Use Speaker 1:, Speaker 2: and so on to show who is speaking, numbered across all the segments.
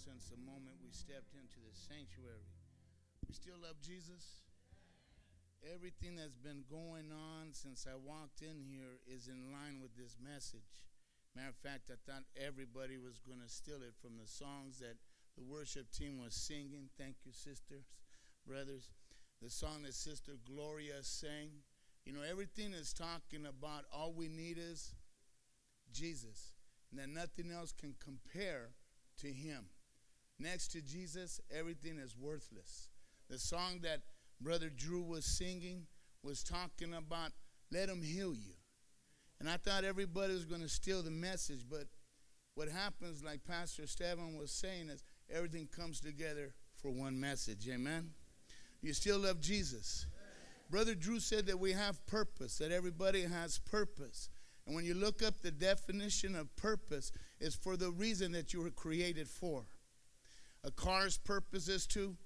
Speaker 1: since the moment we stepped into the sanctuary. We still love Jesus. Everything that's been going on since I walked in here is in line with this message. Matter of fact, I thought everybody was going to steal it from the songs that the worship team was singing. Thank you, sisters, brothers. The song that Sister Gloria sang. You know, everything is talking about all we need is Jesus, and that nothing else can compare to Him. Next to Jesus, everything is worthless. The song that Brother Drew was singing was talking about let Him heal you. And I thought everybody was going to steal the message, but what happens, like Pastor Stephen was saying, is everything comes together for one message. Amen? You still love Jesus. Brother Drew said that we have purpose, that everybody has purpose. And when you look up the definition of purpose, it's for the reason that you were created for. A car's purpose is to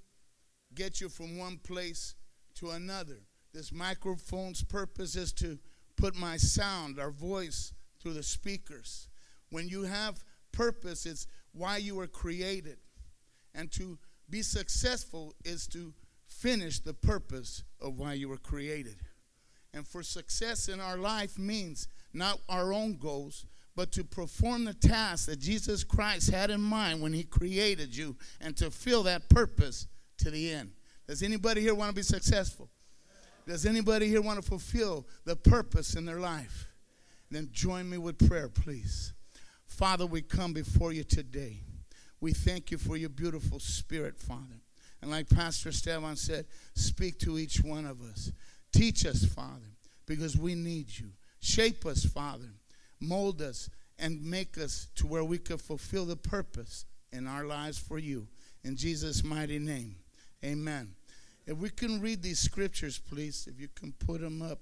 Speaker 1: get you from one place to another. This microphone's purpose is to put my sound, our voice, through the speakers. When you have purpose, it's why you were created. And to be successful is to finish the purpose of why you were created. And for success in our life means not our own goals, but to perform the task that Jesus Christ had in mind when he created you and to fill that purpose to the end. Does anybody here want to be successful? Does anybody here want to fulfill the purpose in their life? Then join me with prayer, please. Father, we come before you today. We thank you for your beautiful spirit, Father. And like Pastor Stefan said, speak to each one of us. Teach us, Father, because we need you. Shape us, Father. Mold us and make us to where we could fulfill the purpose in our lives for you. In Jesus' mighty name, amen. If we can read these scriptures, please, if you can put them up,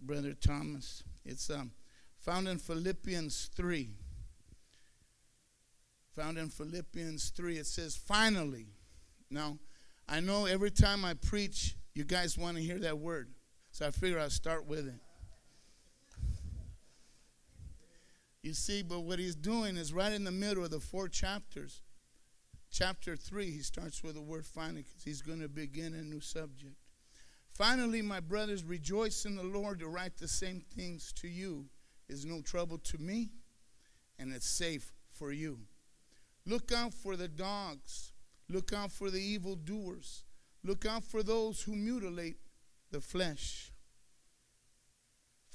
Speaker 1: Brother Thomas. It's um, found in Philippians 3. Found in Philippians 3, it says, finally. Now, I know every time I preach, you guys want to hear that word. So I figure I'll start with it. You see, but what he's doing is right in the middle of the four chapters. Chapter 3, he starts with the word finally because he's going to begin a new subject. Finally, my brothers, rejoice in the Lord to write the same things to you is no trouble to me, and it's safe for you. Look out for the dogs. Look out for the evildoers. Look out for those who mutilate the flesh.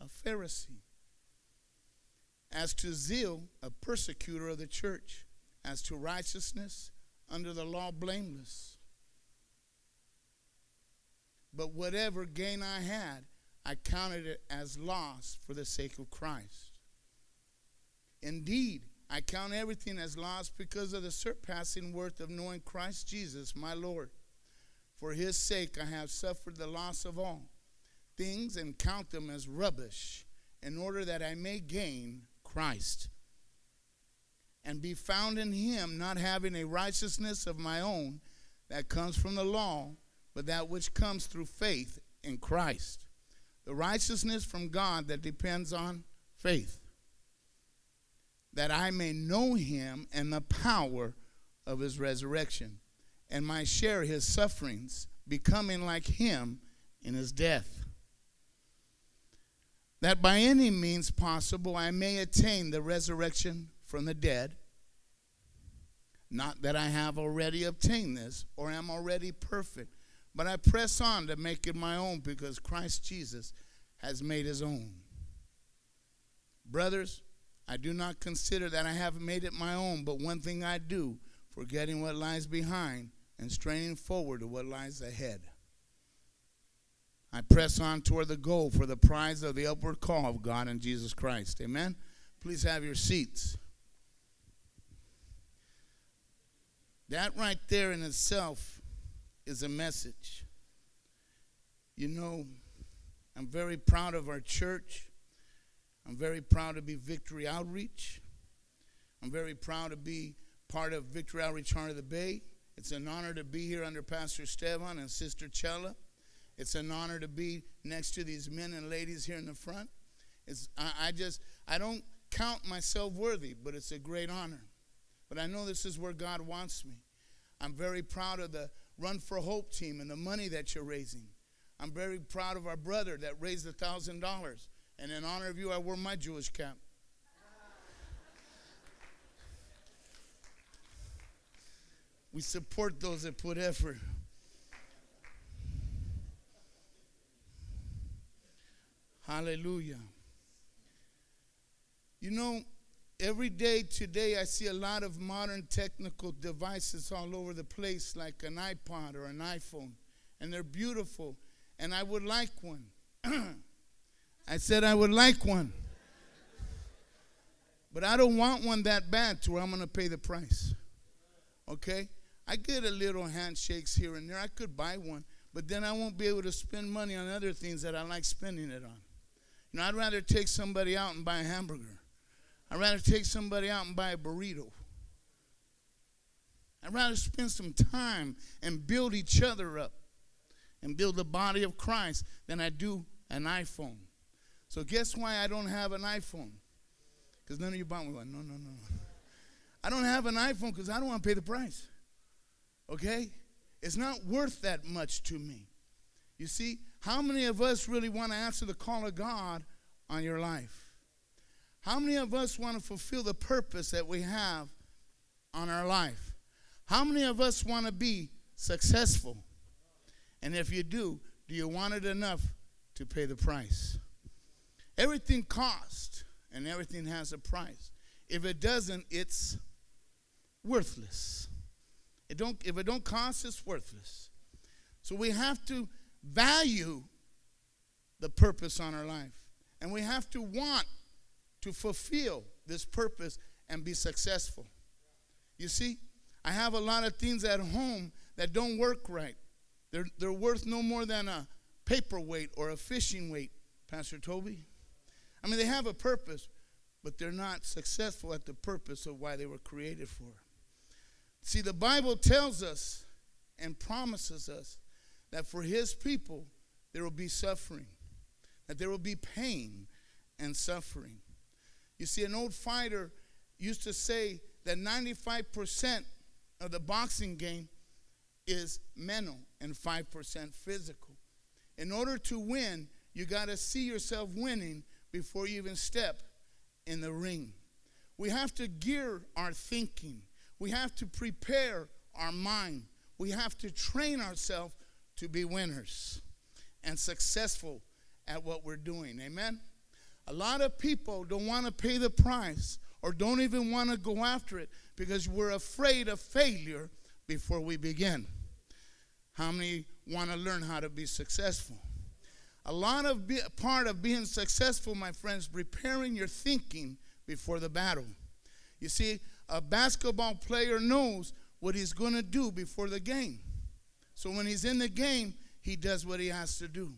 Speaker 1: a Pharisee. As to zeal, a persecutor of the church. As to righteousness, under the law, blameless. But whatever gain I had, I counted it as loss for the sake of Christ. Indeed, I count everything as loss because of the surpassing worth of knowing Christ Jesus, my Lord. For his sake I have suffered the loss of all things and count them as rubbish, in order that I may gain Christ and be found in him, not having a righteousness of my own that comes from the law, but that which comes through faith in Christ. The righteousness from God that depends on faith, that I may know him and the power of his resurrection, and my share his sufferings, becoming like him in his death that by any means possible I may attain the resurrection from the dead. Not that I have already obtained this or am already perfect, but I press on to make it my own because Christ Jesus has made his own. Brothers, I do not consider that I have made it my own, but one thing I do, forgetting what lies behind and straining forward to what lies ahead. I press on toward the goal for the prize of the upward call of God in Jesus Christ. Amen. Please have your seats. That right there in itself is a message. You know, I'm very proud of our church. I'm very proud to be Victory Outreach. I'm very proud to be part of Victory Outreach Heart of the Bay. It's an honor to be here under Pastor Stevan and Sister Chella. It's an honor to be next to these men and ladies here in the front. It's, I, I just, I don't count myself worthy, but it's a great honor. But I know this is where God wants me. I'm very proud of the Run for Hope team and the money that you're raising. I'm very proud of our brother that raised a $1,000. And in honor of you, I wore my Jewish cap. We support those that put effort. Hallelujah. You know, every day today I see a lot of modern technical devices all over the place, like an iPod or an iPhone, and they're beautiful, and I would like one. I said I would like one. But I don't want one that bad to where I'm going to pay the price. Okay? I get a little handshakes here and there. I could buy one, but then I won't be able to spend money on other things that I like spending it on. You know, I'd rather take somebody out and buy a hamburger. I'd rather take somebody out and buy a burrito. I'd rather spend some time and build each other up and build the body of Christ than I do an iPhone. So guess why I don't have an iPhone? Because none of you bought me one. No, no, no. I don't have an iPhone because I don't want to pay the price. Okay? It's not worth that much to me. You see, how many of us really want to answer the call of God on your life? How many of us want to fulfill the purpose that we have on our life? How many of us want to be successful? And if you do, do you want it enough to pay the price? Everything costs and everything has a price. If it doesn't, it's worthless. It don't, if it don't cost, it's worthless. So we have to value the purpose on our life. And we have to want to fulfill this purpose and be successful. You see, I have a lot of things at home that don't work right. They're, they're worth no more than a paperweight or a fishing weight, Pastor Toby. I mean, they have a purpose, but they're not successful at the purpose of why they were created for. See, the Bible tells us and promises us that for his people there will be suffering, that there will be pain and suffering. You see, an old fighter used to say that 95% of the boxing game is mental and 5% physical. In order to win, you got to see yourself winning before you even step in the ring. We have to gear our thinking. We have to prepare our mind. We have to train ourselves to be winners and successful at what we're doing. Amen? A lot of people don't want to pay the price or don't even want to go after it because we're afraid of failure before we begin. How many want to learn how to be successful? A lot of be, part of being successful, my friends, preparing your thinking before the battle. You see, a basketball player knows what he's going to do before the game. So when he's in the game, he does what he has to do.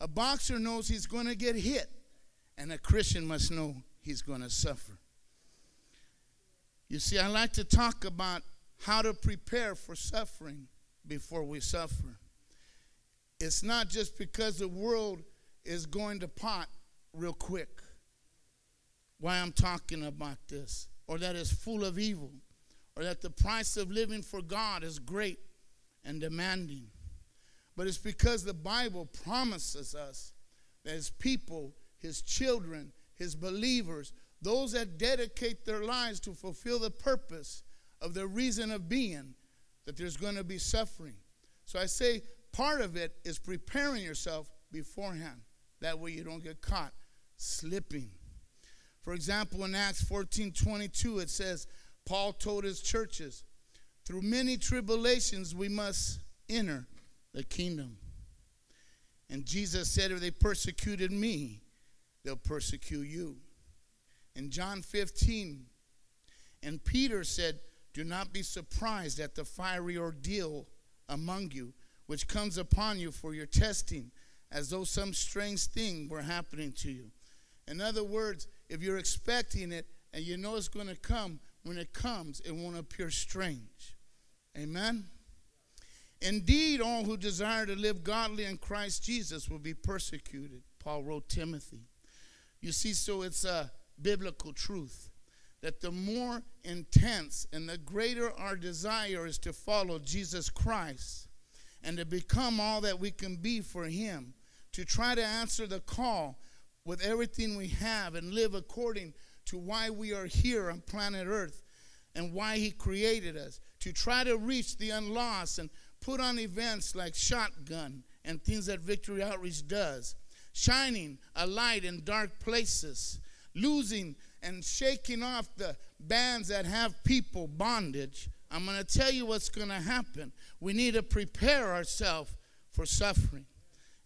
Speaker 1: A boxer knows he's going to get hit, and a Christian must know he's going to suffer. You see, I like to talk about how to prepare for suffering before we suffer it's not just because the world is going to pot real quick why I'm talking about this, or that it's full of evil, or that the price of living for God is great and demanding. But it's because the Bible promises us that His people, His children, His believers, those that dedicate their lives to fulfill the purpose of their reason of being, that there's going to be suffering. So I say part of it is preparing yourself beforehand. That way you don't get caught slipping. For example, in Acts 14 22, it says, Paul told his churches, through many tribulations we must enter the kingdom. And Jesus said, if they persecuted me, they'll persecute you. In John 15, and Peter said Do not be surprised at the fiery ordeal among you, which comes upon you for your testing, as though some strange thing were happening to you. In other words, if you're expecting it and you know it's going to come, when it comes, it won't appear strange. Amen? Indeed, all who desire to live godly in Christ Jesus will be persecuted. Paul wrote Timothy. You see, so it's a biblical truth that the more intense and the greater our desire is to follow Jesus Christ and to become all that we can be for Him, to try to answer the call with everything we have and live according to why we are here on planet Earth and why He created us, to try to reach the unlost and put on events like Shotgun and things that Victory Outreach does, shining a light in dark places, losing and shaking off the bands that have people bondage. I'm going to tell you what's going to happen. We need to prepare ourselves for suffering.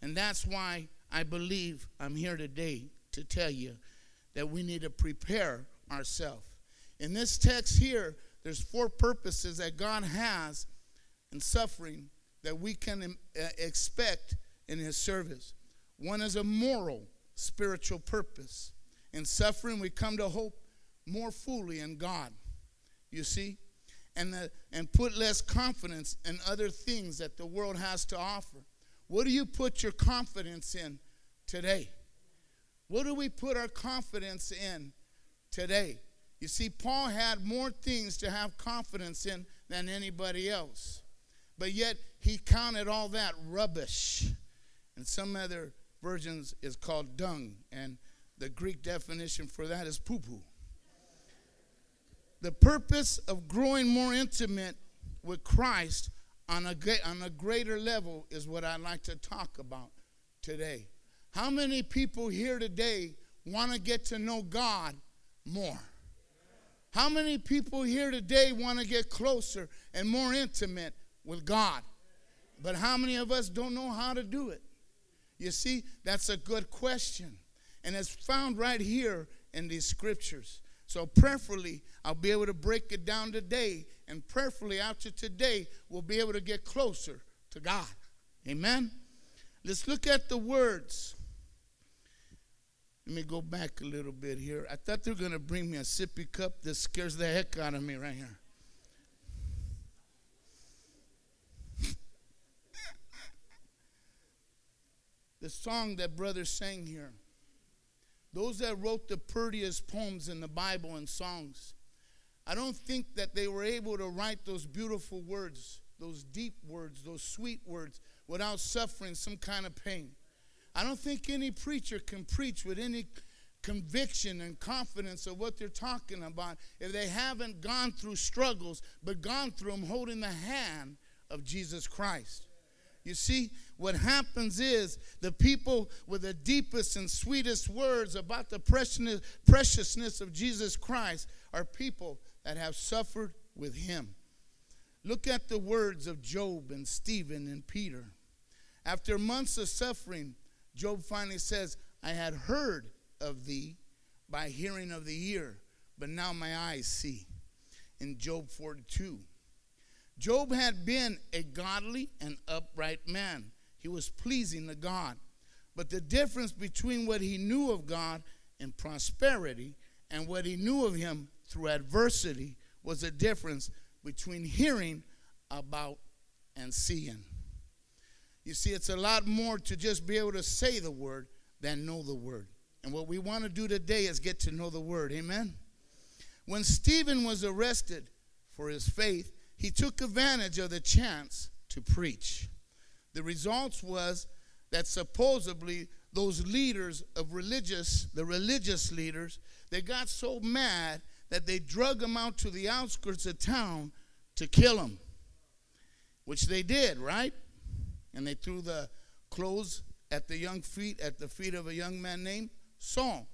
Speaker 1: And that's why I believe I'm here today to tell you that we need to prepare ourselves. In this text here, there's four purposes that God has in suffering that we can uh, expect in his service. One is a moral, spiritual purpose. In suffering, we come to hope more fully in God. You see? And, the, and put less confidence in other things that the world has to offer. What do you put your confidence in today? What do we put our confidence in today? You see, Paul had more things to have confidence in than anybody else. But yet, he counted all that rubbish. And some other versions is called dung. And the Greek definition for that is poo poo. The purpose of growing more intimate with Christ on a, on a greater level is what I'd like to talk about today. How many people here today want to get to know God more? How many people here today want to get closer and more intimate with God? But how many of us don't know how to do it? You see, that's a good question. And it's found right here in these scriptures. So, prayerfully, I'll be able to break it down today. And prayerfully, after today, we'll be able to get closer to God. Amen? Let's look at the words. Let me go back a little bit here. I thought they were going to bring me a sippy cup. This scares the heck out of me right here. the song that brother sang here. Those that wrote the prettiest poems in the Bible and songs, I don't think that they were able to write those beautiful words, those deep words, those sweet words, without suffering some kind of pain. I don't think any preacher can preach with any conviction and confidence of what they're talking about if they haven't gone through struggles, but gone through them holding the hand of Jesus Christ. You see, what happens is the people with the deepest and sweetest words about the preciousness of Jesus Christ are people that have suffered with him. Look at the words of Job and Stephen and Peter. After months of suffering, Job finally says, I had heard of thee by hearing of the ear, but now my eyes see. In Job 42. Job had been a godly and upright man. He was pleasing to God. But the difference between what he knew of God in prosperity and what he knew of him through adversity was a difference between hearing about and seeing. You see, it's a lot more to just be able to say the word than know the word. And what we want to do today is get to know the word. Amen? When Stephen was arrested for his faith, he took advantage of the chance to preach. The results was that supposedly those leaders of religious, the religious leaders, they got so mad that they drug him out to the outskirts of town to kill him. Which they did, right? And they threw the clothes at the young feet, at the feet of a young man named Saul.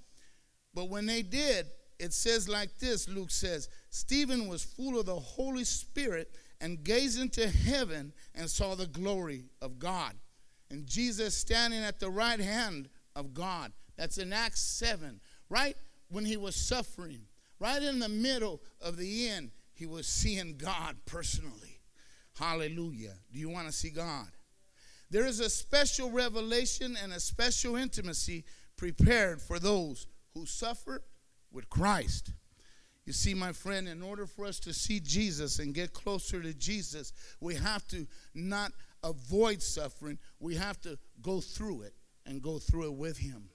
Speaker 1: But when they did, it says like this Luke says, Stephen was full of the Holy Spirit and gazed into heaven and saw the glory of God. And Jesus standing at the right hand of God. That's in Acts 7. Right when he was suffering, right in the middle of the end, he was seeing God personally. Hallelujah. Do you want to see God? There is a special revelation and a special intimacy prepared for those who suffer with Christ. You see, my friend, in order for us to see Jesus and get closer to Jesus, we have to not avoid suffering, we have to go through it and go through it with Him.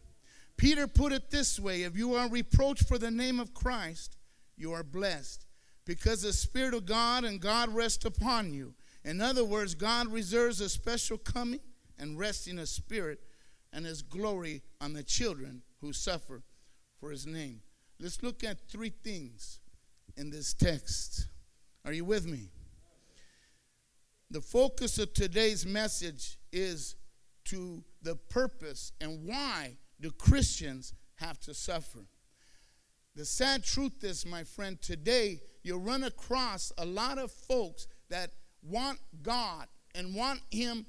Speaker 1: Peter put it this way if you are reproached for the name of Christ, you are blessed because the Spirit of God and God rest upon you. In other words, God reserves a special coming and resting of spirit and his glory on the children who suffer for his name. Let's look at three things in this text. Are you with me? The focus of today's message is to the purpose and why do Christians have to suffer. The sad truth is, my friend, today you'll run across a lot of folks that want God and want Him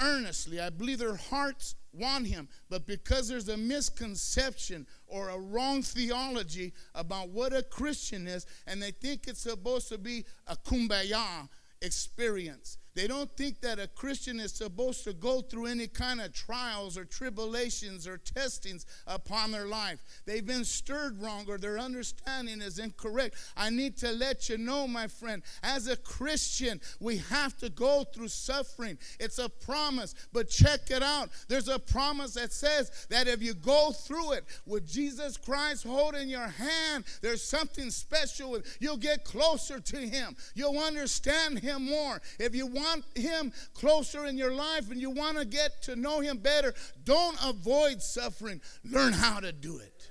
Speaker 1: earnestly. I believe their hearts want Him, but because there's a misconception or a wrong theology about what a Christian is, and they think it's supposed to be a kumbaya experience. They don't think that a Christian is supposed to go through any kind of trials or tribulations or testings upon their life. They've been stirred wrong or their understanding is incorrect. I need to let you know, my friend, as a Christian, we have to go through suffering. It's a promise, but check it out. There's a promise that says that if you go through it with Jesus Christ holding your hand, there's something special. You'll get closer to Him, you'll understand Him more. If you want want Him closer in your life and you want to get to know Him better, don't avoid suffering. Learn how to do it.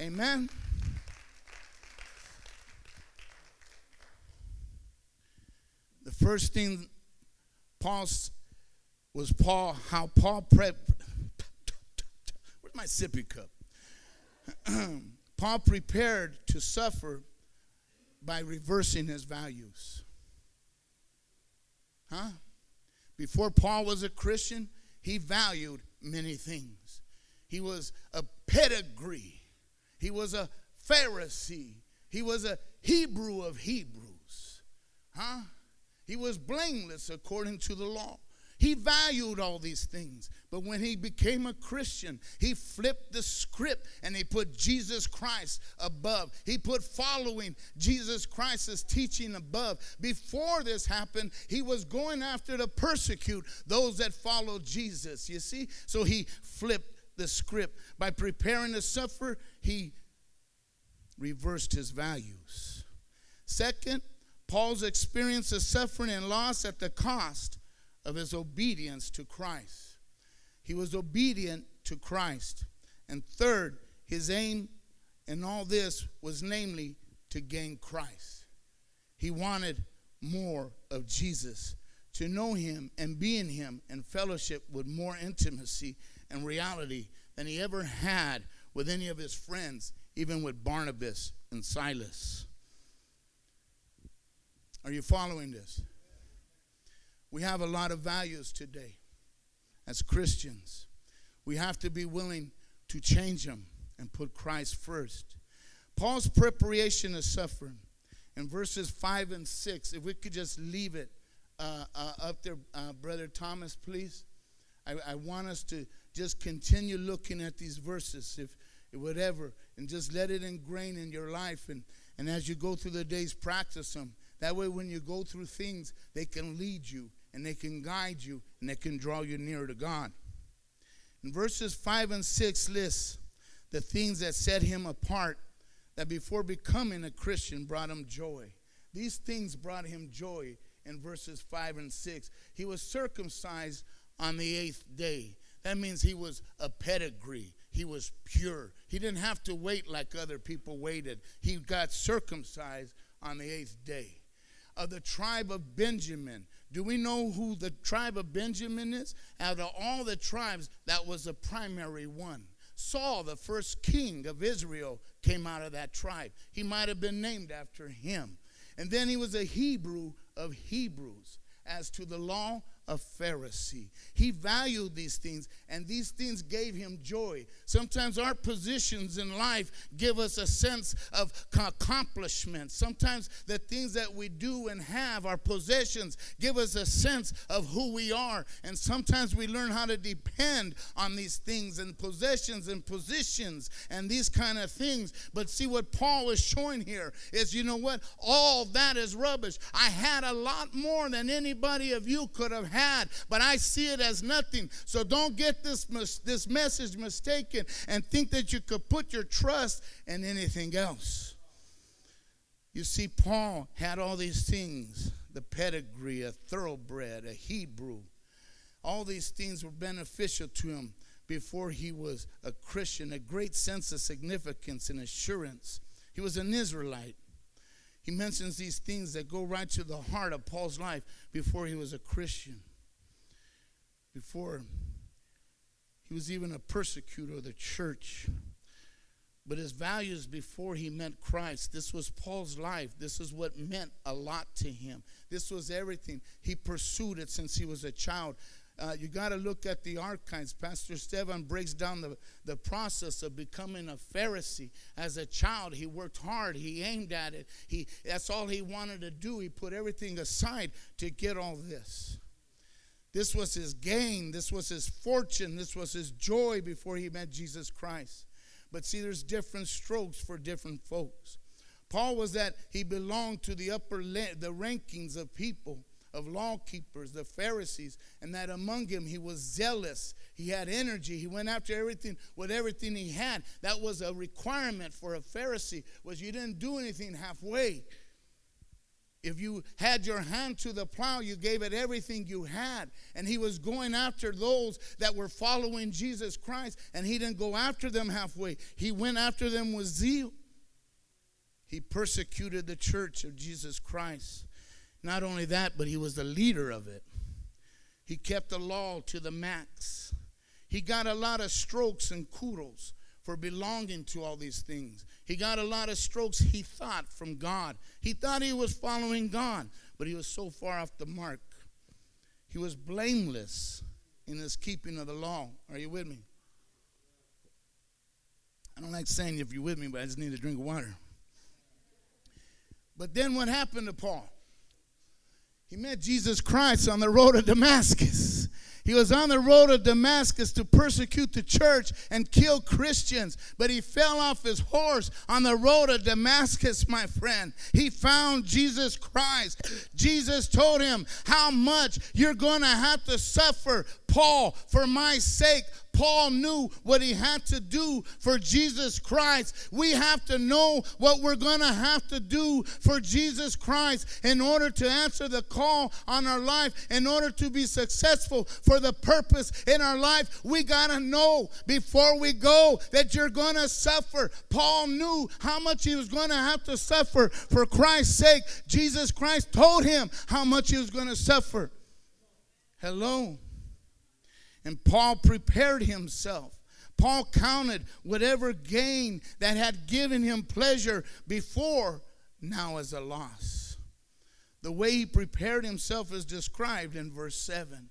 Speaker 1: Amen. The first thing Paul was Paul how Paul prep. Where's my sippy cup? Paul prepared to suffer by reversing his values. Huh? Before Paul was a Christian, he valued many things. He was a pedigree, he was a Pharisee, he was a Hebrew of Hebrews. Huh? He was blameless according to the law. He valued all these things. But when he became a Christian, he flipped the script and he put Jesus Christ above. He put following Jesus Christ's teaching above. Before this happened, he was going after to persecute those that followed Jesus. You see? So he flipped the script. By preparing to suffer, he reversed his values. Second, Paul's experience of suffering and loss at the cost of his obedience to Christ. He was obedient to Christ. And third, his aim in all this was namely to gain Christ. He wanted more of Jesus, to know him and be in him and fellowship with more intimacy and reality than he ever had with any of his friends, even with Barnabas and Silas. Are you following this? We have a lot of values today as Christians. We have to be willing to change them and put Christ first. Paul's preparation of suffering in verses 5 and 6, if we could just leave it uh, uh, up there, uh, Brother Thomas, please. I, I, want us to just continue looking at these verses, if, if whatever, and just let it ingrain in your life. And, and as you go through the days, practice them. That way, when you go through things, they can lead you and they can guide you and they can draw you nearer to God. In verses 5 and 6 lists the things that set him apart that before becoming a Christian brought him joy. These things brought him joy in verses 5 and 6. He was circumcised on the eighth day. That means he was a pedigree. He was pure. He didn't have to wait like other people waited. He got circumcised on the eighth day. Of the tribe of Benjamin, do we know who the tribe of Benjamin is? Out of all the tribes, that was the primary one. Saul, the first king of Israel, came out of that tribe. He might have been named after him. And then he was a Hebrew of Hebrews. As to the law, a Pharisee. He valued these things, and these things gave him joy. Sometimes our positions in life give us a sense of accomplishment. Sometimes the things that we do and have, our possessions, give us a sense of who we are. And sometimes we learn how to depend on these things and possessions and positions and these kind of things. But see, what Paul is showing here is you know what? All that is rubbish. I had a lot more than anybody of you could have had, but I see it as nothing. So don't get this, this message mistaken and think that you could put your trust in anything else. You see, Paul had all these things the pedigree, a thoroughbred, a Hebrew. All these things were beneficial to him before he was a Christian, a great sense of significance and assurance. He was an Israelite. He mentions these things that go right to the heart of Paul's life before he was a Christian, before he was even a persecutor of the church. But his values before he met Christ, this was Paul's life. This is what meant a lot to him. This was everything. He pursued it since he was a child. Uh, you got to look at the archives. Pastor Stefan breaks down the, the process of becoming a Pharisee. As a child, he worked hard. He aimed at it. He, that's all he wanted to do. He put everything aside to get all this. This was his gain. This was his fortune. This was his joy before he met Jesus Christ. But see, there's different strokes for different folks. Paul was that he belonged to the upper la- the rankings of people of law keepers, the Pharisees, and that among him he was zealous. He had energy. He went after everything with everything he had. That was a requirement for a Pharisee was you didn't do anything halfway. If you had your hand to the plow, you gave it everything you had. And he was going after those that were following Jesus Christ, and he didn't go after them halfway. He went after them with zeal. He persecuted the church of Jesus Christ. Not only that, but he was the leader of it. He kept the law to the max. He got a lot of strokes and kudos for belonging to all these things. He got a lot of strokes, he thought, from God. He thought he was following God, but he was so far off the mark. He was blameless in his keeping of the law. Are you with me? I don't like saying if you're with me, but I just need a drink of water. But then what happened to Paul? He met Jesus Christ on the road to Damascus. He was on the road to Damascus to persecute the church and kill Christians, but he fell off his horse on the road to Damascus, my friend. He found Jesus Christ. Jesus told him how much you're going to have to suffer, Paul, for my sake. Paul knew what he had to do for Jesus Christ. We have to know what we're going to have to do for Jesus Christ in order to answer the call on our life, in order to be successful for the purpose in our life. We got to know before we go that you're going to suffer. Paul knew how much he was going to have to suffer for Christ's sake. Jesus Christ told him how much he was going to suffer. Hello. And Paul prepared himself. Paul counted whatever gain that had given him pleasure before now as a loss. The way he prepared himself is described in verse 7.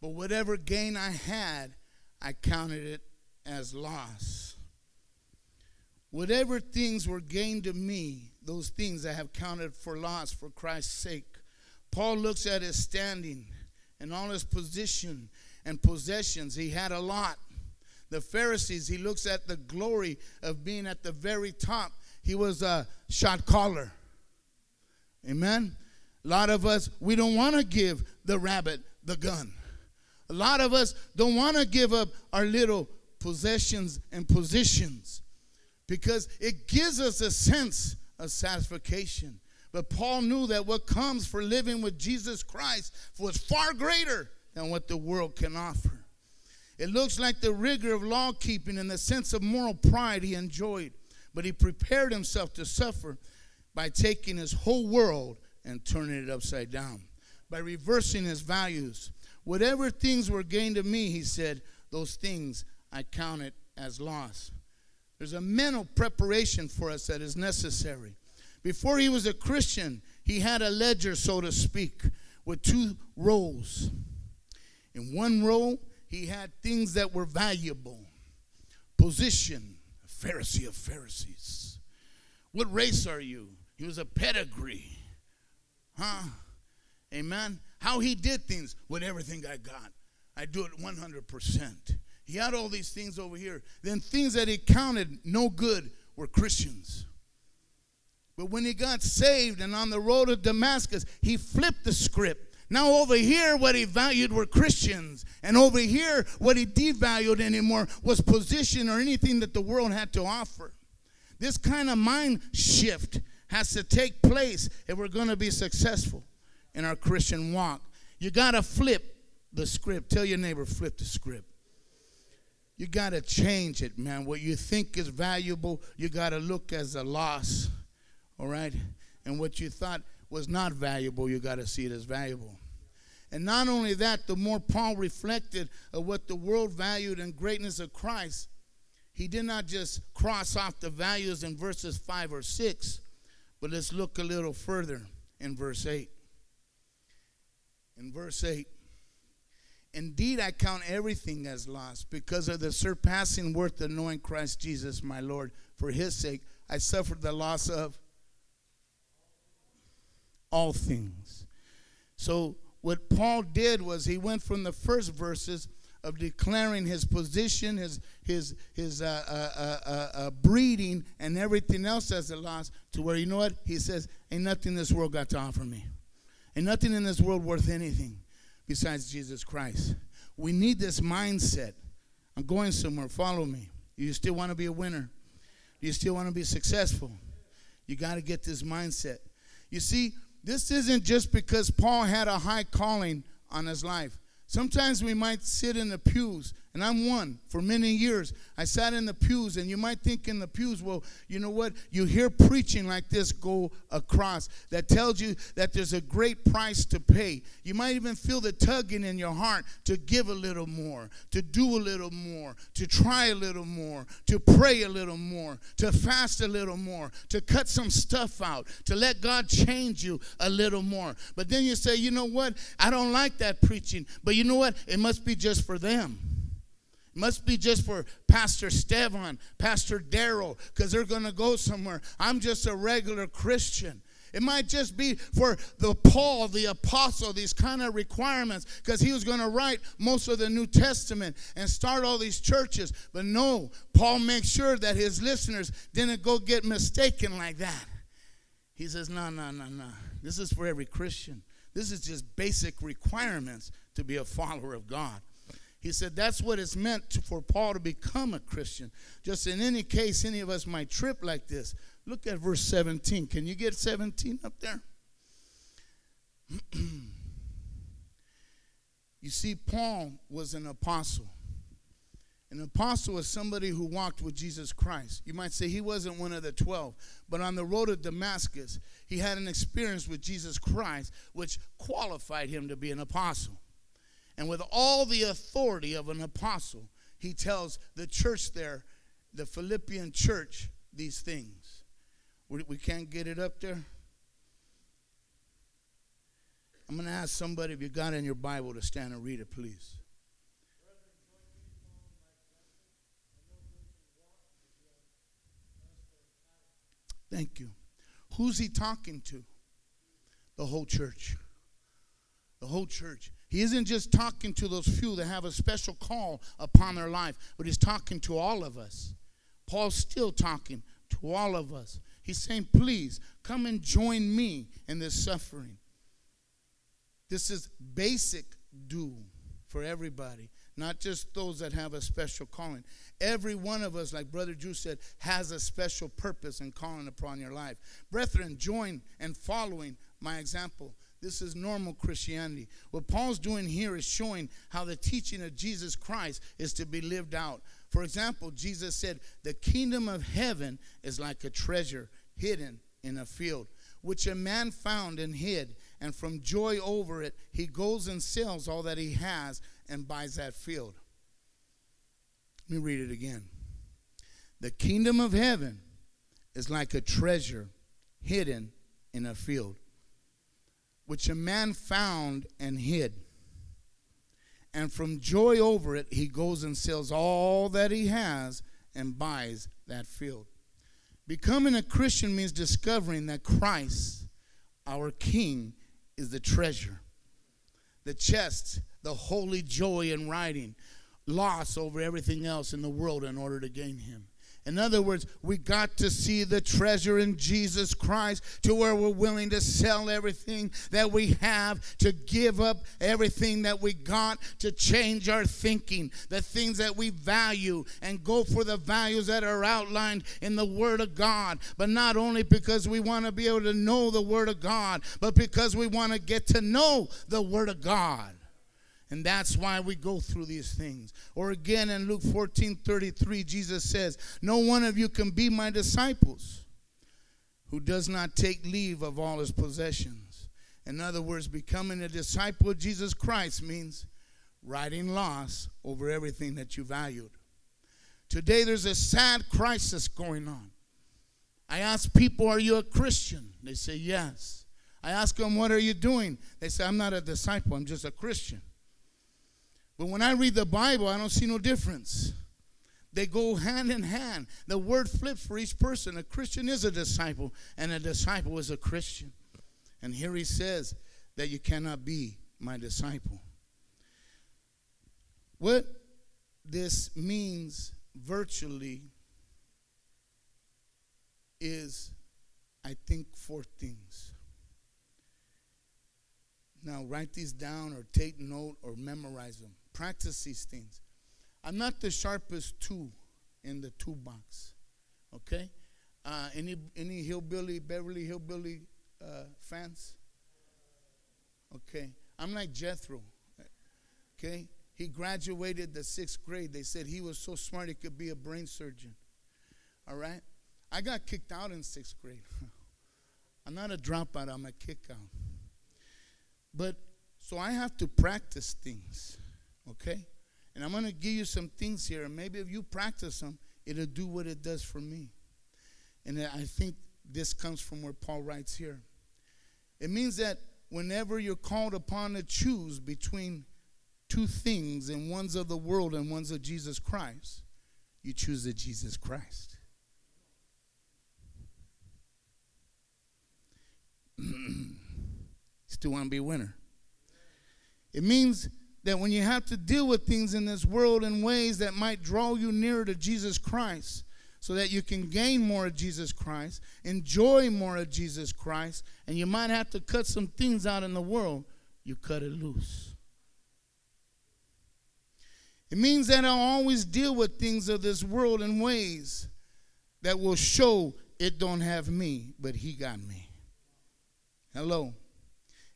Speaker 1: But whatever gain I had, I counted it as loss. Whatever things were gained to me, those things I have counted for loss for Christ's sake. Paul looks at his standing and all his position and possessions. He had a lot. The Pharisees, he looks at the glory of being at the very top. He was a shot caller. Amen. A lot of us, we don't want to give the rabbit the gun. A lot of us don't want to give up our little possessions and positions because it gives us a sense of satisfaction. But Paul knew that what comes for living with Jesus Christ was far greater than what the world can offer. It looks like the rigor of law keeping and the sense of moral pride he enjoyed, but he prepared himself to suffer by taking his whole world and turning it upside down, by reversing his values. Whatever things were gained to me, he said, those things I counted as loss. There's a mental preparation for us that is necessary. Before he was a Christian, he had a ledger, so to speak with two rows. In one row, he had things that were valuable position, Pharisee of Pharisees. What race are you? He was a pedigree. Huh? Amen. How he did things with everything I got. I do it 100%. He had all these things over here. Then things that he counted no good were Christians. But when he got saved and on the road to Damascus, he flipped the script. Now, over here, what he valued were Christians. And over here, what he devalued anymore was position or anything that the world had to offer. This kind of mind shift has to take place if we're going to be successful in our Christian walk. You got to flip the script. Tell your neighbor, flip the script. You got to change it, man. What you think is valuable, you got to look as a loss all right? And what you thought was not valuable, you got to see it as valuable. And not only that, the more Paul reflected of what the world valued and greatness of Christ, he did not just cross off the values in verses 5 or 6, but let's look a little further in verse 8. In verse 8, Indeed, I count everything as loss because of the surpassing worth of knowing Christ Jesus, my Lord. For his sake, I suffered the loss of all things. So, what Paul did was he went from the first verses of declaring his position, his his his uh, uh, uh, uh, uh breeding, and everything else as a loss, to where you know what he says, "Ain't nothing this world got to offer me. Ain't nothing in this world worth anything besides Jesus Christ." We need this mindset. I'm going somewhere. Follow me. You still want to be a winner. Do you still want to be successful. You got to get this mindset. You see, this isn't just because Paul had a high calling on his life. Sometimes we might sit in the pews and I'm one for many years. I sat in the pews, and you might think in the pews, well, you know what? You hear preaching like this go across that tells you that there's a great price to pay. You might even feel the tugging in your heart to give a little more, to do a little more, to try a little more, to pray a little more, to fast a little more, to cut some stuff out, to let God change you a little more. But then you say, you know what? I don't like that preaching. But you know what? It must be just for them must be just for Pastor Stevan, Pastor Daryl, because they're going to go somewhere. I'm just a regular Christian. It might just be for the Paul, the apostle, these kind of requirements, because he was going to write most of the New Testament and start all these churches. But no, Paul makes sure that his listeners didn't go get mistaken like that. He says, no, no, no, no. This is for every Christian. This is just basic requirements to be a follower of God. He said that's what it's meant to, for Paul to become a Christian. Just in any case, any of us might trip like this. Look at verse 17. Can you get 17 up there? you see, Paul was an apostle. An apostle was somebody who walked with Jesus Christ. You might say he wasn't one of the 12, but on the road to Damascus, he had an experience with Jesus Christ which qualified him to be an apostle. And with all the authority of an apostle, he tells the church there, the Philippian church, these things. We, we can't get it up there. I'm going to ask somebody if you got in your Bible to stand and read it, please. Thank you. Who's he talking to? The whole church. The whole church. He isn't just talking to those few that have a special call upon their life, but he's talking to all of us. Paul's still talking to all of us. He's saying, please come and join me in this suffering. This is basic due for everybody, not just those that have a special calling. Every one of us, like Brother Drew said, has a special purpose and calling upon your life. Brethren, join and following my example. This is normal Christianity. What Paul's doing here is showing how the teaching of Jesus Christ is to be lived out. For example, Jesus said, The kingdom of heaven is like a treasure hidden in a field, which a man found and hid. And from joy over it, he goes and sells all that he has and buys that field. Let me read it again. The kingdom of heaven is like a treasure hidden in a field which a man found and hid. And from joy over it, he goes and sells all that he has and buys that field. Becoming a Christian means discovering that Christ, our King, is the treasure, the chest, the holy joy in riding, loss over everything else in the world in order to gain Him. In other words, we got to see the treasure in Jesus Christ to where we're willing to sell everything that we have, to give up everything that we got, to change our thinking, the things that we value, and go for the values that are outlined in the Word of God. But not only because we want to be able to know the Word of God, but because we want to get to know the Word of God. And that's why we go through these things. Or again in Luke 14 33, Jesus says, No one of you can be my disciples who does not take leave of all his possessions. In other words, becoming a disciple of Jesus Christ means riding loss over everything that you valued. Today, there's a sad crisis going on. I ask people, Are you a Christian? They say, Yes. I ask them, What are you doing? They say, I'm not a disciple, I'm just a Christian. But when I read the Bible, I don't see no difference. They go hand in hand. The word flips for each person. A Christian is a disciple, and a disciple is a Christian. And here he says that you cannot be my disciple. What this means virtually is, I think, four things. Now, write these down or take note or memorize them practice these things. I'm not the sharpest tool in the toolbox. Okay? Uh, any any hillbilly, Beverly Hillbilly uh, fans? Okay. I'm like Jethro. Okay? He graduated the sixth grade. They said he was so smart he could be a brain surgeon. All right? I got kicked out in sixth grade. I'm not a dropout, I'm a kick out. But so I have to practice things. Okay? And I'm going to give you some things here, and maybe if you practice them, it'll do what it does for me. And I think this comes from where Paul writes here. It means that whenever you're called upon to choose between two things, and one's of the world and one's of Jesus Christ, you choose the Jesus Christ. Still want to be a winner. It means that when you have to deal with things in this world in ways that might draw you nearer to Jesus Christ, so that you can gain more of Jesus Christ, enjoy more of Jesus Christ, and you might have to cut some things out in the world, you cut it loose. It means that I'll always deal with things of this world in ways that will show it don't have me, but he got me. Hello.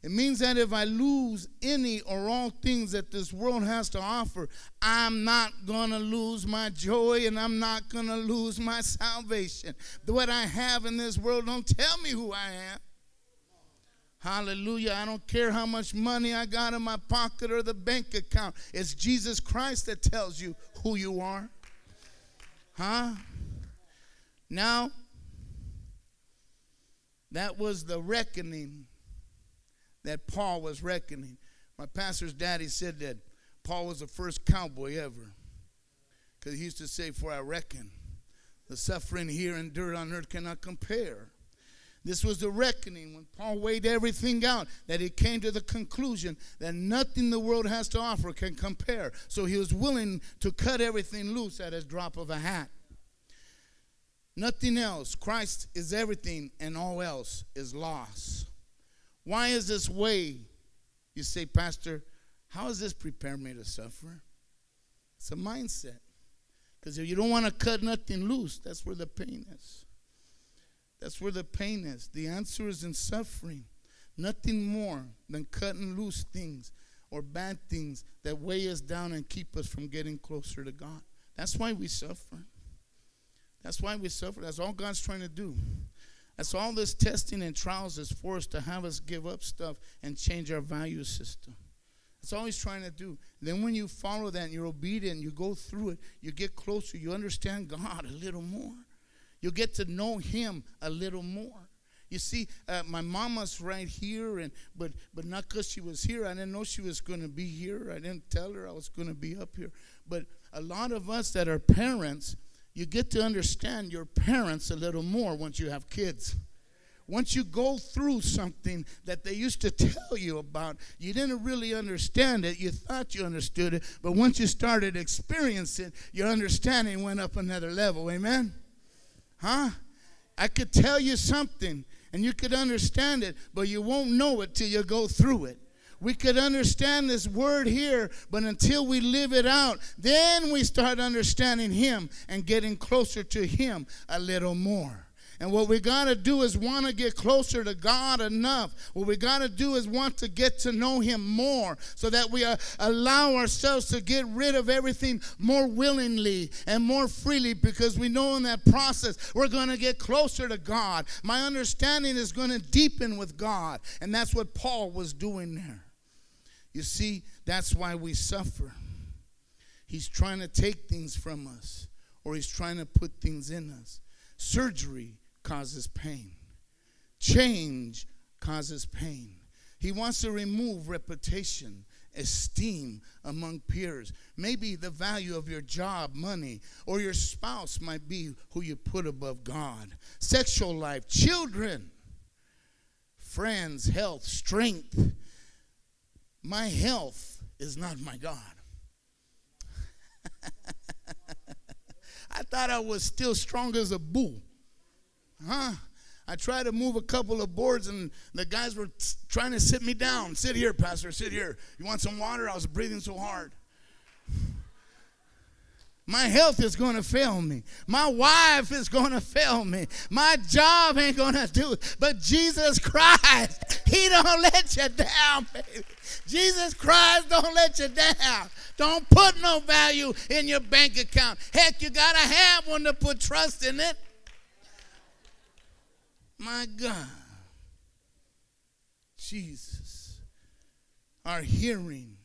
Speaker 1: It means that if I lose any or all things that this world has to offer, I'm not going to lose my joy and I'm not going to lose my salvation. What I have in this world don't tell me who I am. Hallelujah. I don't care how much money I got in my pocket or the bank account. It's Jesus Christ that tells you who you are. Huh? Now, that was the reckoning that Paul was reckoning. My pastor's daddy said that Paul was the first cowboy ever. Because he used to say, For I reckon the suffering here endured on earth cannot compare. This was the reckoning when Paul weighed everything out, that he came to the conclusion that nothing the world has to offer can compare. So he was willing to cut everything loose at a drop of a hat. Nothing else. Christ is everything, and all else is loss. Why is this way? You say, Pastor, how does this prepare me to suffer? It's a mindset. Because if you don't want to cut nothing loose, that's where the pain is. That's where the pain is. The answer is in suffering. Nothing more than cutting loose things or bad things that weigh us down and keep us from getting closer to God. That's why we suffer. That's why we suffer. That's all God's trying to do. That's all this testing and trials is for us to have us give up stuff and change our value system. That's all he's trying to do. And then when you follow that and you're obedient, you go through it, you get closer, you understand God a little more. You get to know him a little more. You see, uh, my mama's right here, and but but not because she was here. I didn't know she was going to be here. I didn't tell her I was going to be up here. But a lot of us that are parents, you get to understand your parents a little more once you have kids once you go through something that they used to tell you about, you didn't really understand it. You thought you understood it, but once you started experiencing it, your understanding went up another level. Amen? Huh? I could tell you something and you could understand it, but you won't know it till you go through it. We could understand this word here, but until we live it out, then we start understanding Him and getting closer to Him a little more. And what we got to do is want to get closer to God enough. What we got to do is want to get to know Him more so that we uh, allow ourselves to get rid of everything more willingly and more freely because we know in that process we're going to get closer to God. My understanding is going to deepen with God. And that's what Paul was doing there. You see, that's why we suffer. He's trying to take things from us, or he's trying to put things in us. Surgery causes pain. Change causes pain. He wants to remove reputation, esteem among peers. Maybe the value of your job, money, or your spouse might be who you put above God. Sexual life, children, friends, health, strength. My health is not my God. I thought I was still strong as a bull. Huh? I tried to move a couple of boards and the guys were trying to sit me down. Sit here, Pastor, sit here. You want some water? I was breathing so hard. My health is going to fail me. My wife is going to fail me. My job ain't going to do it. But Jesus Christ, He don't let you down, baby. Jesus Christ don't let you down. Don't put no value in your bank account. Heck, you got to have one to put trust in it. My God. Jesus. Our hearing.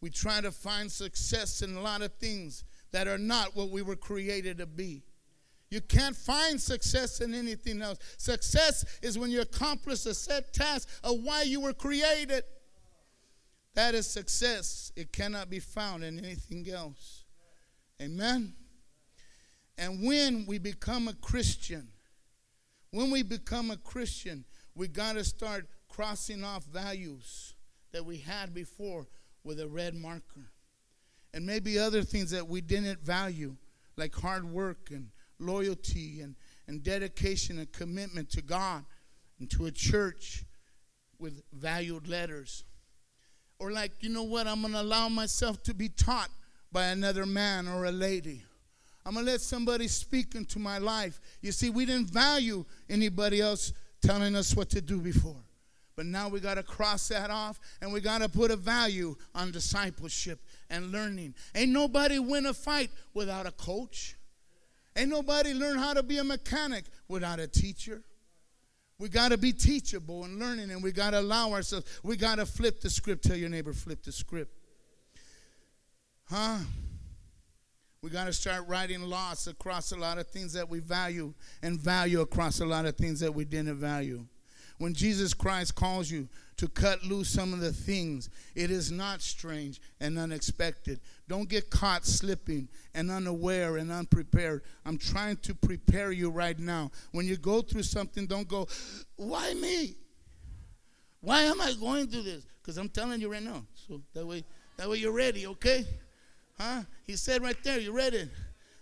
Speaker 1: We try to find success in a lot of things that are not what we were created to be. You can't find success in anything else. Success is when you accomplish a set task of why you were created. That is success. It cannot be found in anything else. Amen. And when we become a Christian, when we become a Christian, we got to start crossing off values that we had before with a red marker. And maybe other things that we didn't value, like hard work and loyalty and, and dedication and commitment to God and to a church with valued letters. Or, like, you know what, I'm going to allow myself to be taught by another man or a lady. I'm going to let somebody speak into my life. You see, we didn't value anybody else telling us what to do before. But now we got to cross that off and we got to put a value on discipleship and learning. Ain't nobody win a fight without a coach. Ain't nobody learn how to be a mechanic without a teacher. We got to be teachable and learning and we got to allow ourselves. We got to flip the script. Tell your neighbor, flip the script. Huh? We got to start writing loss across a lot of things that we value and value across a lot of things that we didn't value. When Jesus Christ calls you to cut loose some of the things, it is not strange and unexpected. Don't get caught slipping and unaware and unprepared. I'm trying to prepare you right now. When you go through something, don't go, Why me? Why am I going through this? Because I'm telling you right now. So that way, that way you're ready, okay? Huh? He said right there, you read it.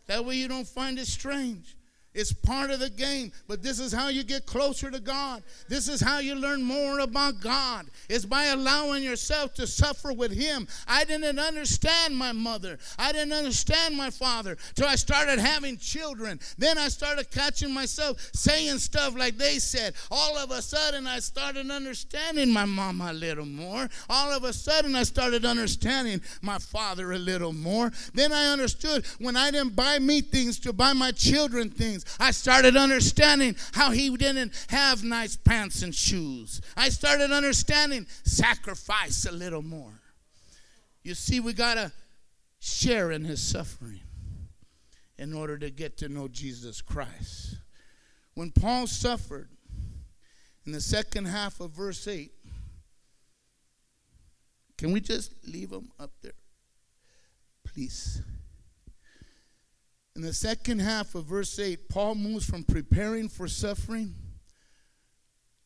Speaker 1: That way you don't find it strange. It's part of the game, but this is how you get closer to God. This is how you learn more about God. It's by allowing yourself to suffer with Him. I didn't understand my mother. I didn't understand my father till I started having children. Then I started catching myself saying stuff like they said. All of a sudden, I started understanding my mom a little more. All of a sudden, I started understanding my father a little more. Then I understood when I didn't buy me things to buy my children things. I started understanding how he didn't have nice pants and shoes. I started understanding sacrifice a little more. You see, we got to share in his suffering in order to get to know Jesus Christ. When Paul suffered, In the second half of verse 8, can we just leave them up there? Please. In the second half of verse 8, Paul moves from preparing for suffering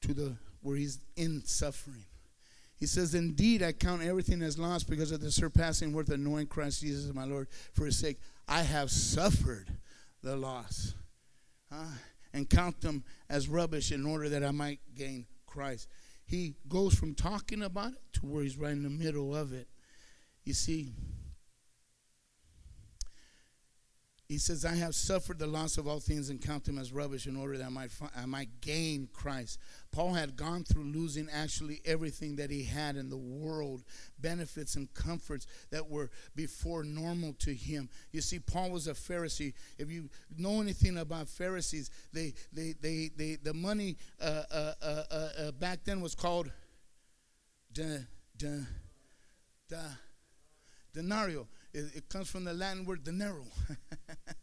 Speaker 1: to the where he's in suffering. He says, Indeed, I count everything as loss because of the surpassing worth of knowing Christ Jesus, my Lord. For his sake, I have suffered the loss. Huh? And count them as rubbish in order that I might gain Christ. He goes from talking about it to where he's right in the middle of it. You see, he says, I have suffered the loss of all things and count them as rubbish in order that I might, I might gain Christ. Paul had gone through losing actually everything that he had in the world, benefits and comforts that were before normal to him. You see, Paul was a Pharisee. If you know anything about Pharisees, they, they, they, they the money uh, uh, uh, uh, uh back then was called de, de, denario. It, it comes from the Latin word dinero.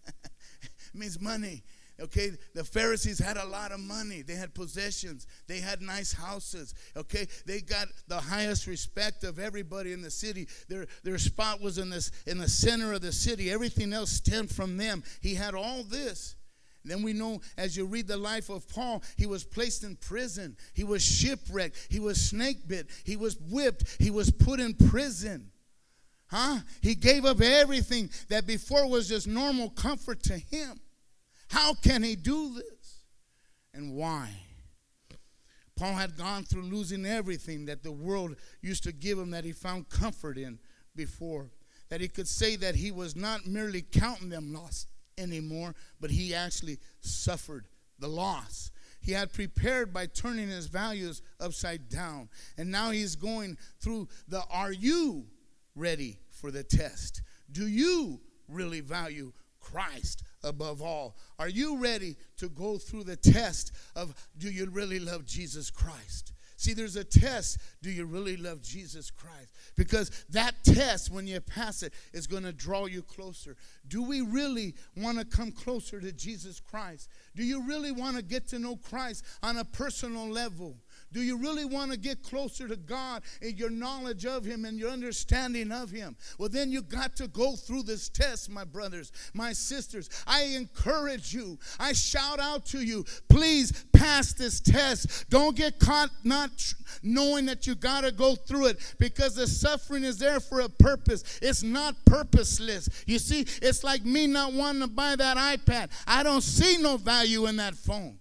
Speaker 1: means money. Okay, the Pharisees had a lot of money. They had possessions. They had nice houses. Okay, they got the highest respect of everybody in the city. Their their spot was in this in the center of the city. Everything else stemmed from them. He had all this. Then we know as you read the life of Paul, he was placed in prison. He was shipwrecked. He was snake bit. He was whipped. He was put in prison. Huh? He gave up everything that before was just normal comfort to him. How can he do this? And why? Paul had gone through losing everything that the world used to give him that he found comfort in before. That he could say that he was not merely counting them lost anymore, but he actually suffered the loss. He had prepared by turning his values upside down. And now he's going through the are you ready for the test? Do you really value Christ above all? Are you ready to go through the test of do you really love Jesus Christ? See, there's a test. Do you really love Jesus Christ? Because that test, when you pass it, is going to draw you closer. Do we really want to come closer to Jesus Christ? Do you really want to get to know Christ on a personal level? Do you really want to get closer to God in your knowledge of Him and your understanding of Him? Well, then you got to go through this test, my brothers, my sisters. I encourage you, I shout out to you, please pass this test. Don't get caught not knowing that you got to go through it because the suffering is there for a purpose. It's not purposeless. You see, it's like me not wanting to buy that iPad. I don't see no value in that phone.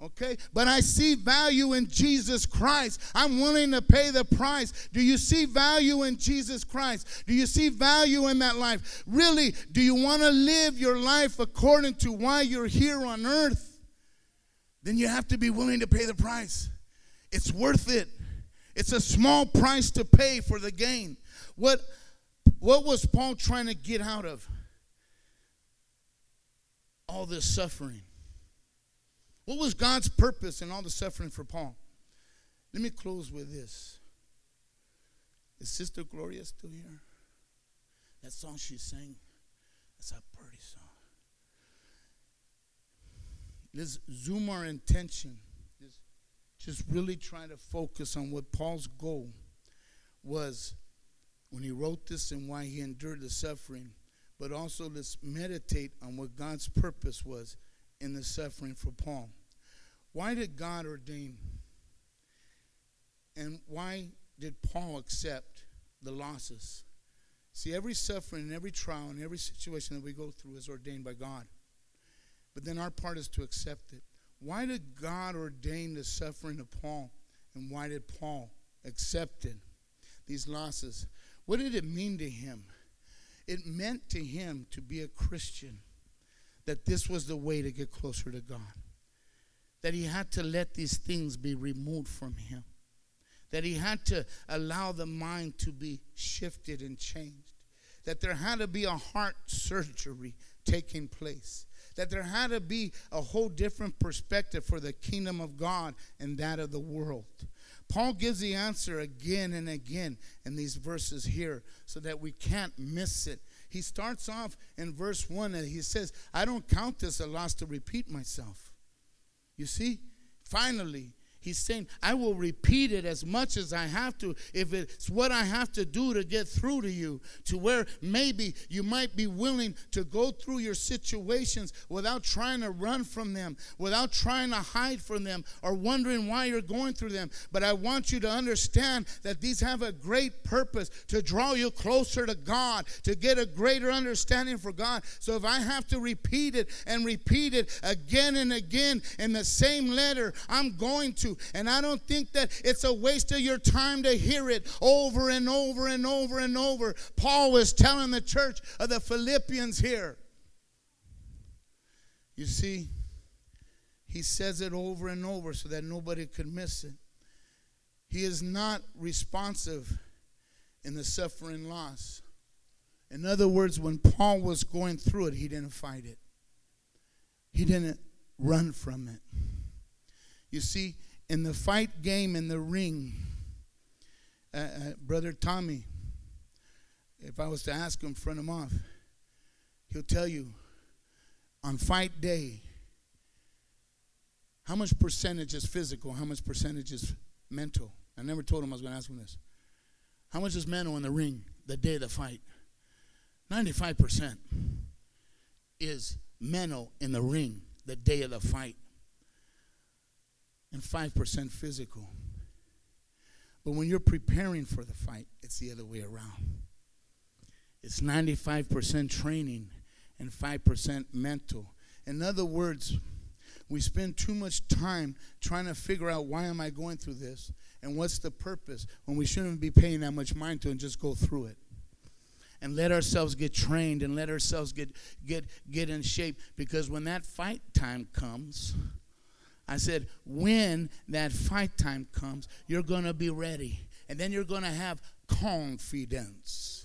Speaker 1: Okay? But I see value in Jesus Christ. I'm willing to pay the price. Do you see value in Jesus Christ? Do you see value in that life? Really, do you want to live your life according to why you're here on earth? Then you have to be willing to pay the price. It's worth it. It's a small price to pay for the gain. What what was Paul trying to get out of all this suffering? What was God's purpose in all the suffering for Paul? Let me close with this. Is Sister Gloria still here? That song she sang, that's a pretty song. Let's zoom our intention. Just, really try to focus on what Paul's goal was when he wrote this and why he endured the suffering. But also let's meditate on what God's purpose was in the suffering for Paul. Why did God ordain? And why did Paul accept the losses? See, every suffering and every trial and every situation that we go through is ordained by God. But then our part is to accept it. Why did God ordain the suffering of Paul? And why did Paul accept it? These losses. What did it mean to him? It meant to him to be a Christian that this was the way to get closer to God that he had to let these things be removed from him, that he had to allow the mind to be shifted and changed, that there had to be a heart surgery taking place, that there had to be a whole different perspective for the kingdom of God and that of the world. Paul gives the answer again and again in these verses here so that we can't miss it. He starts off in verse 1 and he says, I don't count this a loss to repeat myself. You see, finally, He's saying, I will repeat it as much as I have to if it's what I have to do to get through to you, to where maybe you might be willing to go through your situations without trying to run from them, without trying to hide from them, or wondering why you're going through them. But I want you to understand that these have a great purpose to draw you closer to God, to get a greater understanding for God. So if I have to repeat it and repeat it again and again in the same letter, I'm going to and I don't think that it's a waste of your time to hear it over and over and over and over. Paul was telling the church of the Philippians here. You see, he says it over and over so that nobody could miss it. He is not responsive in the suffering loss. In other words, when Paul was going through it, he didn't fight it, he didn't run from it. You see, in the fight game in the ring, uh, uh, Brother Tommy, if I was to ask him, front him off, he'll tell you on fight day, how much percentage is physical? How much percentage is mental? I never told him I was going to ask him this. How much is mental in the ring the day of the fight? 95% is mental in the ring the day of the fight and 5% physical. But when you're preparing for the fight, it's the other way around. It's 95% training and 5% mental. In other words, we spend too much time trying to figure out why am I going through this and what's the purpose when we shouldn't be paying that much mind to and just go through it and let ourselves get trained and let ourselves get get get in shape because when that fight time comes I said, when that fight time comes, you're going to be ready. And then you're going to have confidence.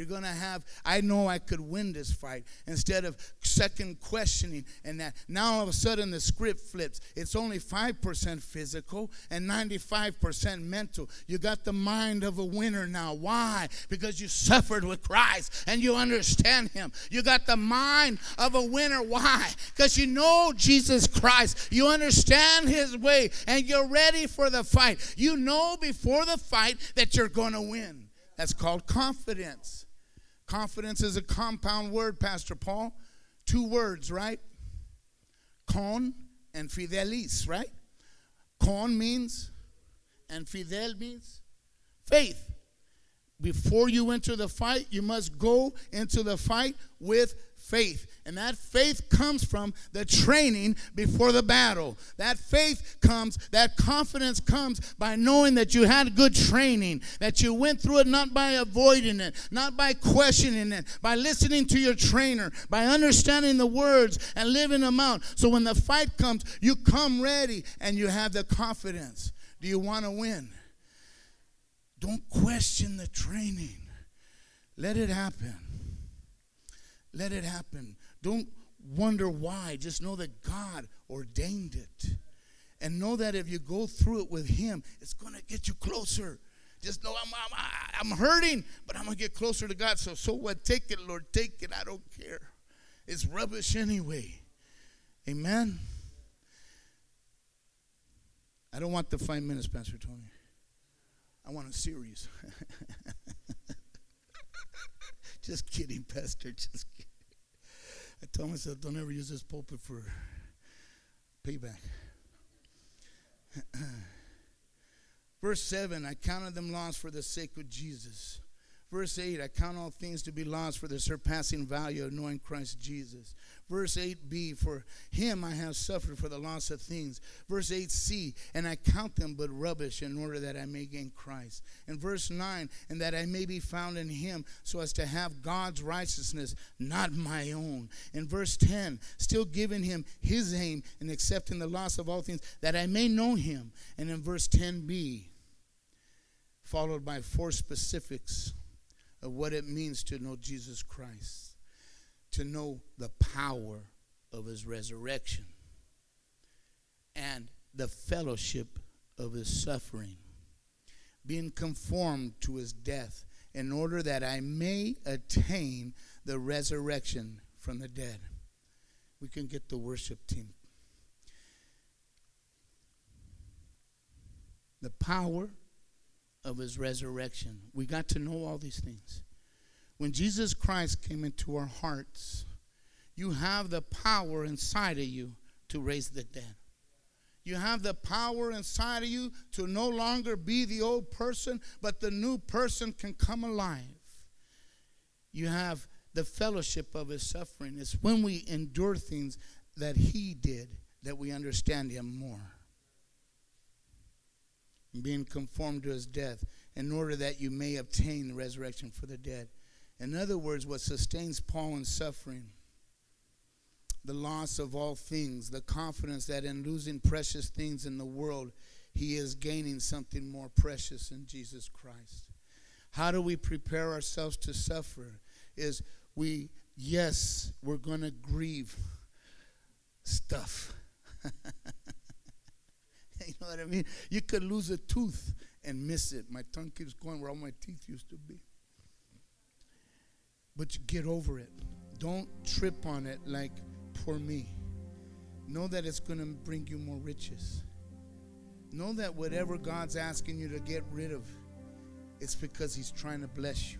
Speaker 1: You're going to have, I know I could win this fight instead of second questioning and that. Now all of a sudden the script flips. It's only 5% physical and 95% mental. You got the mind of a winner now. Why? Because you suffered with Christ and you understand Him. You got the mind of a winner. Why? Because you know Jesus Christ. You understand His way and you're ready for the fight. You know before the fight that you're going to win. That's called confidence. Confidence is a compound word, Pastor Paul. Two words, right? Con and fidelis, right? Con means, and fidel means faith. Before you enter the fight, you must go into the fight with faith. And that faith comes from the training before the battle. That faith comes, that confidence comes by knowing that you had good training, that you went through it not by avoiding it, not by questioning it, by listening to your trainer, by understanding the words and living them out. So when the fight comes, you come ready and you have the confidence. Do you want to win? Don't question the training. Let it happen. Let it happen. Don't wonder why. Just know that God ordained it. And know that if you go through it with Him, it's going to get you closer. Just know I'm, I'm, I'm hurting, but I'm going to get closer to God. So, so what? Take it, Lord. Take it. I don't care. It's rubbish anyway. Amen. I don't want the five minutes, Pastor Tony. I want a series. Just kidding, Pastor. Just kidding. I tell myself, don't ever use this pulpit for payback. Verse 7 I counted them lost for the sake of Jesus. Verse 8 I count all things to be lost for the surpassing value of knowing Christ Jesus. Verse 8b, for him I have suffered for the loss of things. Verse 8c, and I count them but rubbish in order that I may gain Christ. And verse 9, and that I may be found in him so as to have God's righteousness, not my own. In verse 10, still giving him his aim and accepting the loss of all things, that I may know him. And in verse 10b, followed by four specifics of what it means to know Jesus Christ to know the power of his resurrection and the fellowship of his suffering, being conformed to his death, in order that I may attain the resurrection from the dead. We can get the worship team. the power of his resurrection. We got to know all these things. When Jesus Christ came into our hearts, you have the power inside of you to raise the dead. You have the power inside of you to no longer be the old person, but the new person can come alive. You have the fellowship of his suffering. It's when we endure things that he did that we understand him more. Being conformed to his death, in order that you may obtain the resurrection for the dead. In other words, what sustains Paul in suffering, the loss of all things, the confidence that in losing precious things in the world, he is gaining something more precious in Jesus Christ. How do we prepare ourselves to suffer? Is we, yes, we're going to grieve stuff. you know what I mean? You could lose a tooth and miss it. My tongue keeps going where all my teeth used to be. But you get over it. Don't trip on it like poor me. Know that it's going to bring you more riches. Know that whatever God's asking you to get rid of, it's because He's trying to bless you.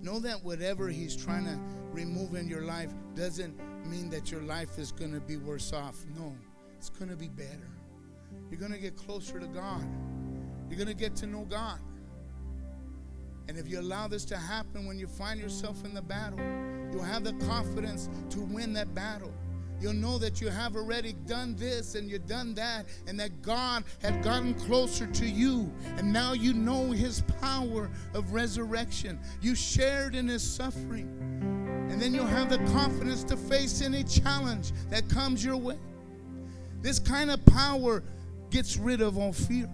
Speaker 1: Know that whatever He's trying to remove in your life doesn't mean that your life is going to be worse off. No, it's going to be better. You're going to get closer to God. You're going to get to know God. And if you allow this to happen when you find yourself in the battle, you'll have the confidence to win that battle. You'll know that you have already done this and you've done that, and that God had gotten closer to you. And now you know His power of resurrection. You shared in His suffering. And then you'll have the confidence to face any challenge that comes your way. This kind of power gets rid of all fear.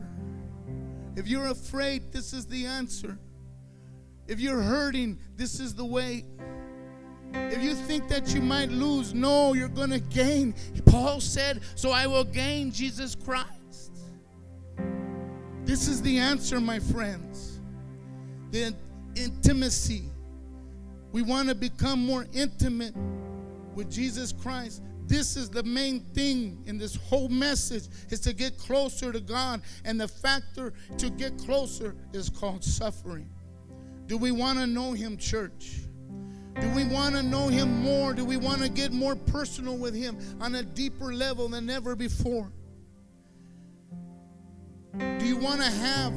Speaker 1: If you're afraid, this is the answer. If you're hurting, this is the way. If you think that you might lose, no, you're going to gain. Paul said, So I will gain Jesus Christ. This is the answer, my friends. The intimacy. We want to become more intimate with Jesus Christ. This is the main thing in this whole message is to get closer to God and the factor to get closer is called suffering. Do we want to know Him, church? Do we want to know Him more? Do we want to get more personal with Him on a deeper level than ever before? Do you want to have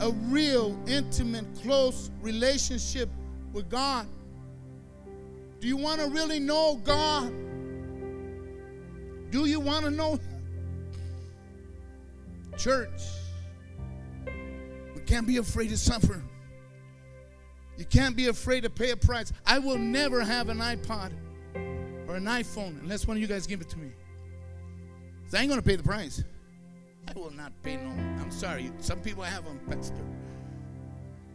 Speaker 1: a real, intimate, close relationship with God? Do you want to really know God? Do you want to know Church, we can't be afraid to suffer. You can't be afraid to pay a price. I will never have an iPod or an iPhone unless one of you guys give it to me. I ain't going to pay the price. I will not pay no. I'm sorry. Some people have them, Pastor.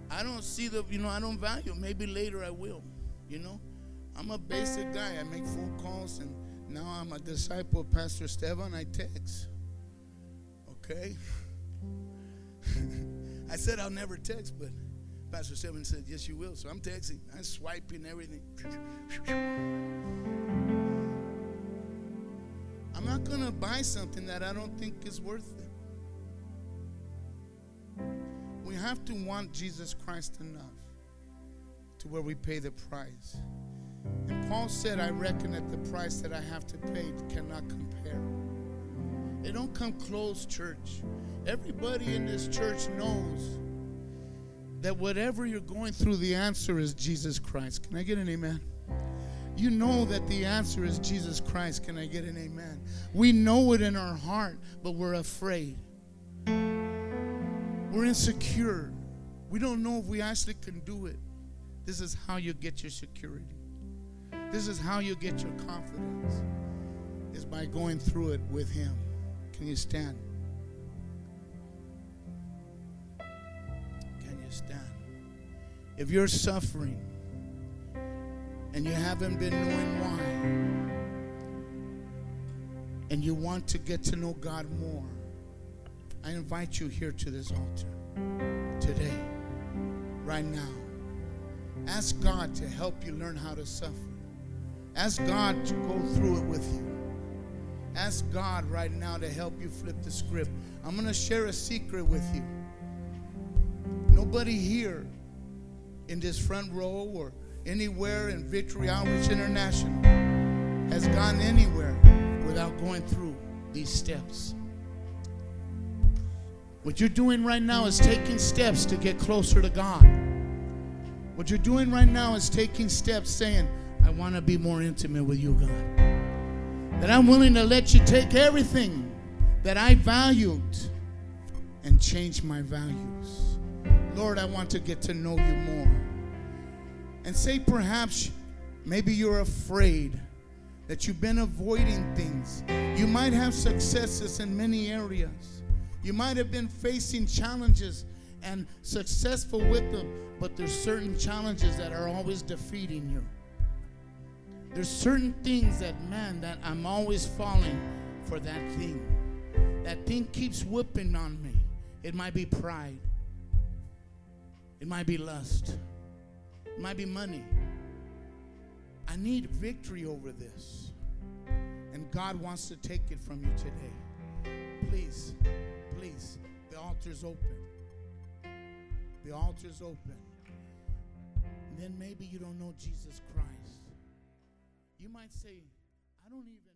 Speaker 1: I don't see the, you know, I don't value. Maybe later I will, you know. I'm a basic guy. I make phone calls and now I'm a disciple of Pastor Esteban. I text. Okay? I said I'll never text, but Pastor Seven said, Yes, you will. So I'm texting, I'm swiping everything. I'm not going to buy something that I don't think is worth it. We have to want Jesus Christ enough to where we pay the price. And Paul said, I reckon that the price that I have to pay cannot compare. It don't come close, church. Everybody in this church knows that whatever you're going through, the answer is Jesus Christ. Can I get an amen? You know that the answer is Jesus Christ. Can I get an amen? We know it in our heart, but we're afraid. We're insecure. We don't know if we actually can do it. This is how you get your security. This is how you get your confidence. Is by going through it with him. Can you stand? If you're suffering and you haven't been knowing why, and you want to get to know God more, I invite you here to this altar today, right now. Ask God to help you learn how to suffer. Ask God to go through it with you. Ask God right now to help you flip the script. I'm going to share a secret with you. Nobody here in this front row or anywhere in Victory Outreach International has gone anywhere without going through these steps. What you're doing right now is taking steps to get closer to God. What you're doing right now is taking steps saying, I want to be more intimate with you, God. That I'm willing to let you take everything that I valued and change my values. Lord, I want to get to know you more. And say, perhaps, maybe you're afraid that you've been avoiding things. You might have successes in many areas. You might have been facing challenges and successful with them, but there's certain challenges that are always defeating you. There's certain things that, man, that I'm always falling for that thing. That thing keeps whipping on me. It might be pride. It might be lust. Might be money. I need victory over this. And God wants to take it from you today. Please, please, the altar's open. The altar's open. And then maybe you don't know Jesus Christ. You might say, I don't even.